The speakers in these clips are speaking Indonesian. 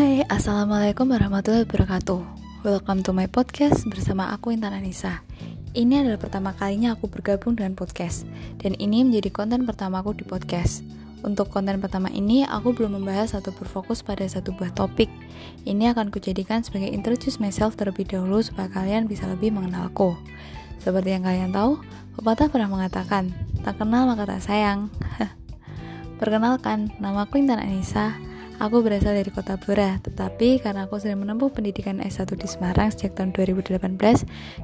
Hai, Assalamualaikum warahmatullahi wabarakatuh. Welcome to my podcast bersama aku Intan Anissa. Ini adalah pertama kalinya aku bergabung dengan podcast Dan ini menjadi konten pertamaku di podcast. Untuk konten pertama ini, aku belum membahas atau berfokus pada satu buah topik. Ini akan kujadikan sebagai introduce myself terlebih dahulu supaya kalian bisa lebih mengenalku. Seperti yang kalian tahu, pepatah pernah mengatakan Tak kenal maka tak sayang. Perkenalkan, namaku Intan Anissa Aku berasal dari kota Blora, tetapi karena aku sudah menempuh pendidikan S1 di Semarang sejak tahun 2018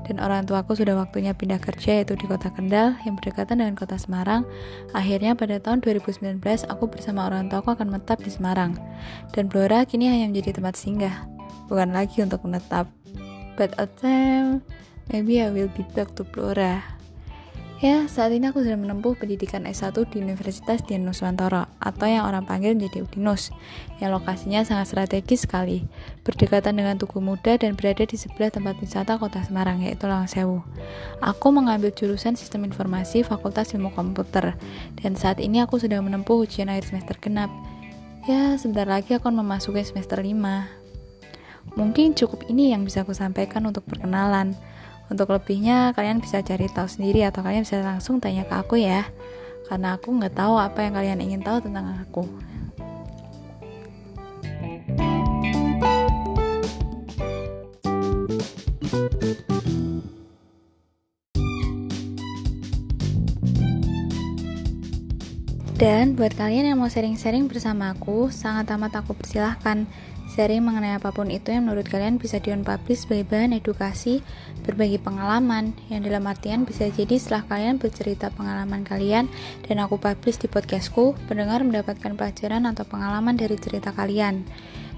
dan orang tuaku sudah waktunya pindah kerja yaitu di kota Kendal yang berdekatan dengan kota Semarang, akhirnya pada tahun 2019 aku bersama orang tuaku akan menetap di Semarang. Dan Blora kini hanya menjadi tempat singgah, bukan lagi untuk menetap. But a time, maybe I will be back to Blora. Ya, saat ini aku sedang menempuh pendidikan S1 di Universitas Dian atau yang orang panggil menjadi UDINUS yang lokasinya sangat strategis sekali, berdekatan dengan Tugu Muda dan berada di sebelah tempat wisata kota Semarang yaitu Langsewu. Aku mengambil jurusan Sistem Informasi Fakultas Ilmu Komputer dan saat ini aku sedang menempuh ujian akhir semester genap. Ya, sebentar lagi akan memasuki semester 5. Mungkin cukup ini yang bisa aku sampaikan untuk perkenalan. Untuk lebihnya kalian bisa cari tahu sendiri atau kalian bisa langsung tanya ke aku ya. Karena aku nggak tahu apa yang kalian ingin tahu tentang aku. Dan buat kalian yang mau sharing-sharing bersama aku, sangat amat aku persilahkan sharing mengenai apa pun itu yang menurut kalian bisa di publish sebagai bahan edukasi, berbagi pengalaman, yang dalam artian bisa jadi setelah kalian bercerita pengalaman kalian dan aku publish di podcastku, pendengar mendapatkan pelajaran atau pengalaman dari cerita kalian.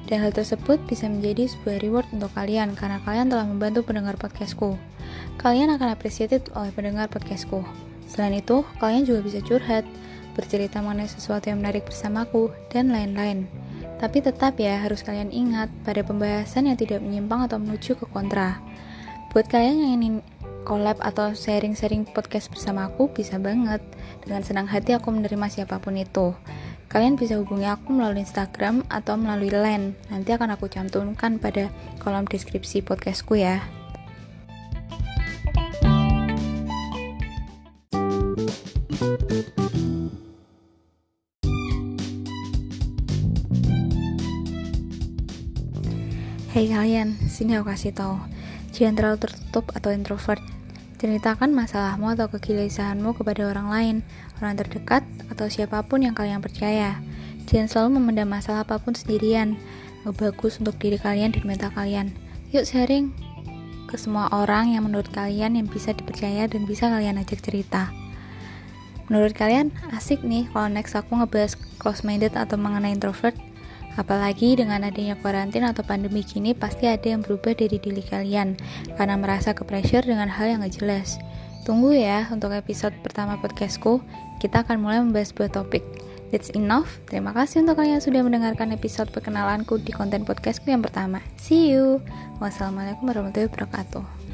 Dan hal tersebut bisa menjadi sebuah reward untuk kalian karena kalian telah membantu pendengar podcastku. Kalian akan appreciated oleh pendengar podcastku. Selain itu, kalian juga bisa curhat, bercerita mengenai sesuatu yang menarik bersamaku, dan lain-lain. Tapi tetap ya, harus kalian ingat pada pembahasan yang tidak menyimpang atau menuju ke kontra. Buat kalian yang ingin collab atau sharing-sharing podcast bersama aku, bisa banget. Dengan senang hati aku menerima siapa pun itu. Kalian bisa hubungi aku melalui Instagram atau melalui line. Nanti akan aku cantumkan pada kolom deskripsi podcastku ya. Hei kalian, sini aku kasih tahu. Jangan terlalu tertutup atau introvert. Ceritakan masalahmu atau kegelisahanmu kepada orang lain, orang terdekat, atau siapa pun yang kalian percaya. Jangan selalu memendam masalah apa pun sendirian. Bagus untuk diri kalian dan mental kalian. Yuk sharing ke semua orang yang menurut kalian yang bisa dipercaya dan bisa kalian ajak cerita. Menurut kalian asik nih kalau next aku ngebahas close-minded atau mengenai introvert? Apalagi dengan adanya karantina atau pandemi kini pasti ada yang berubah dari diri kalian karena merasa ke pressure dengan hal yang gak jelas. Tunggu ya untuk episode pertama podcastku, kita akan mulai membahas sebuah topik. That's enough. Terima kasih untuk kalian yang sudah mendengarkan episode perkenalanku di konten podcastku yang pertama. See you. Wassalamualaikum warahmatullahi wabarakatuh.